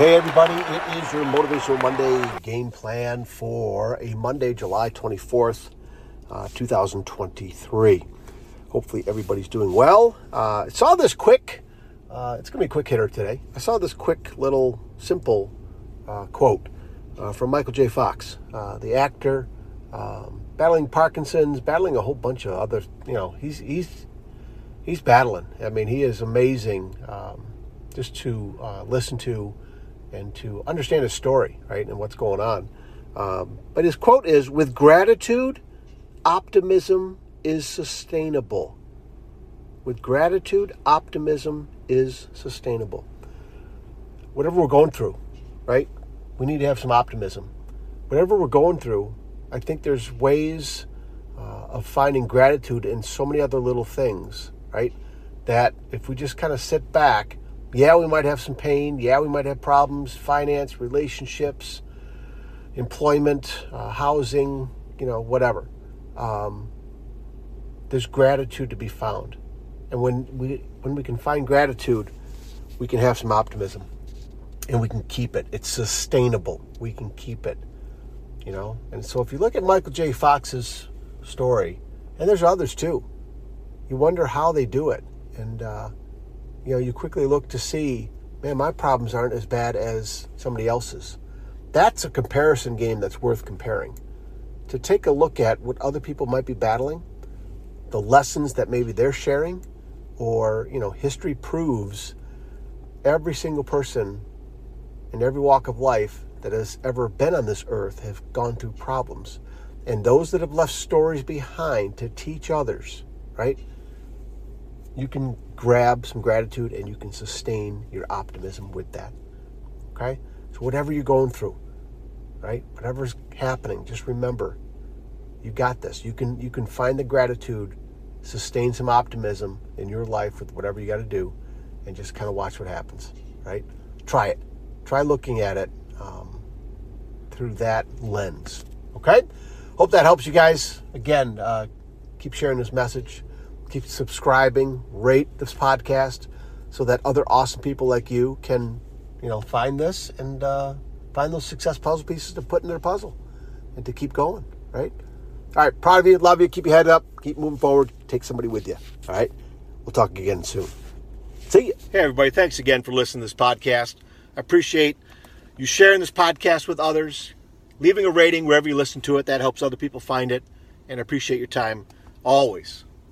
Hey, everybody, it is your Motivational Monday game plan for a Monday, July 24th, uh, 2023. Hopefully, everybody's doing well. Uh, I saw this quick, uh, it's going to be a quick hitter today. I saw this quick little simple uh, quote uh, from Michael J. Fox, uh, the actor, um, battling Parkinson's, battling a whole bunch of other, you know, he's, he's, he's battling. I mean, he is amazing um, just to listen to and to understand his story, right, and what's going on. Um, but his quote is With gratitude, optimism is sustainable. With gratitude, optimism is sustainable. Whatever we're going through, right, we need to have some optimism. Whatever we're going through, I think there's ways uh, of finding gratitude in so many other little things, right? That if we just kind of sit back yeah, we might have some pain. Yeah, we might have problems, finance, relationships, employment, uh, housing, you know, whatever. Um, there's gratitude to be found. And when we when we can find gratitude, we can have some optimism. And we can keep it. It's sustainable. We can keep it. You know? And so if you look at Michael J. Fox's story, and there's others too, you wonder how they do it. And uh, you know, you quickly look to see, man, my problems aren't as bad as somebody else's. That's a comparison game that's worth comparing. To take a look at what other people might be battling, the lessons that maybe they're sharing, or, you know, history proves every single person in every walk of life that has ever been on this earth have gone through problems. And those that have left stories behind to teach others, right? You can grab some gratitude and you can sustain your optimism with that. Okay? So, whatever you're going through, right? Whatever's happening, just remember you got this. You can you can find the gratitude, sustain some optimism in your life with whatever you got to do, and just kind of watch what happens. Right? Try it. Try looking at it um, through that lens. Okay? Hope that helps you guys. Again, uh, keep sharing this message keep subscribing, rate this podcast so that other awesome people like you can, you know, find this and uh, find those success puzzle pieces to put in their puzzle and to keep going, right? All right, proud of you, love you, keep your head up, keep moving forward, take somebody with you, all right? We'll talk again soon. See you. Hey, everybody, thanks again for listening to this podcast. I appreciate you sharing this podcast with others, leaving a rating wherever you listen to it. That helps other people find it. And I appreciate your time always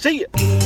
See you.